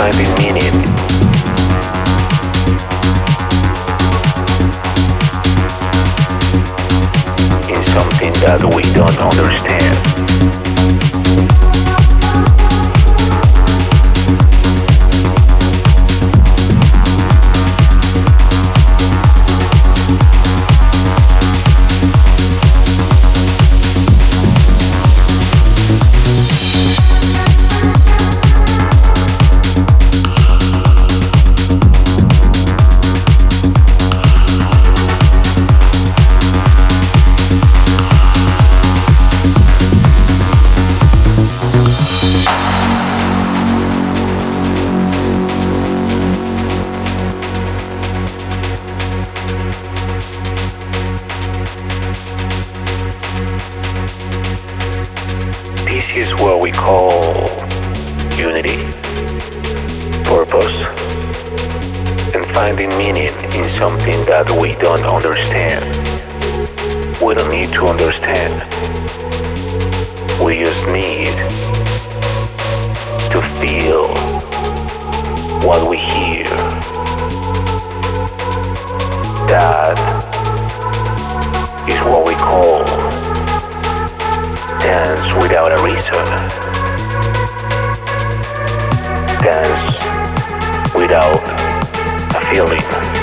finding meaning. something that we don't understand. we call unity, purpose, and finding meaning in something that we don't understand. We don't need to understand. We just need to feel what we hear. without a feeling.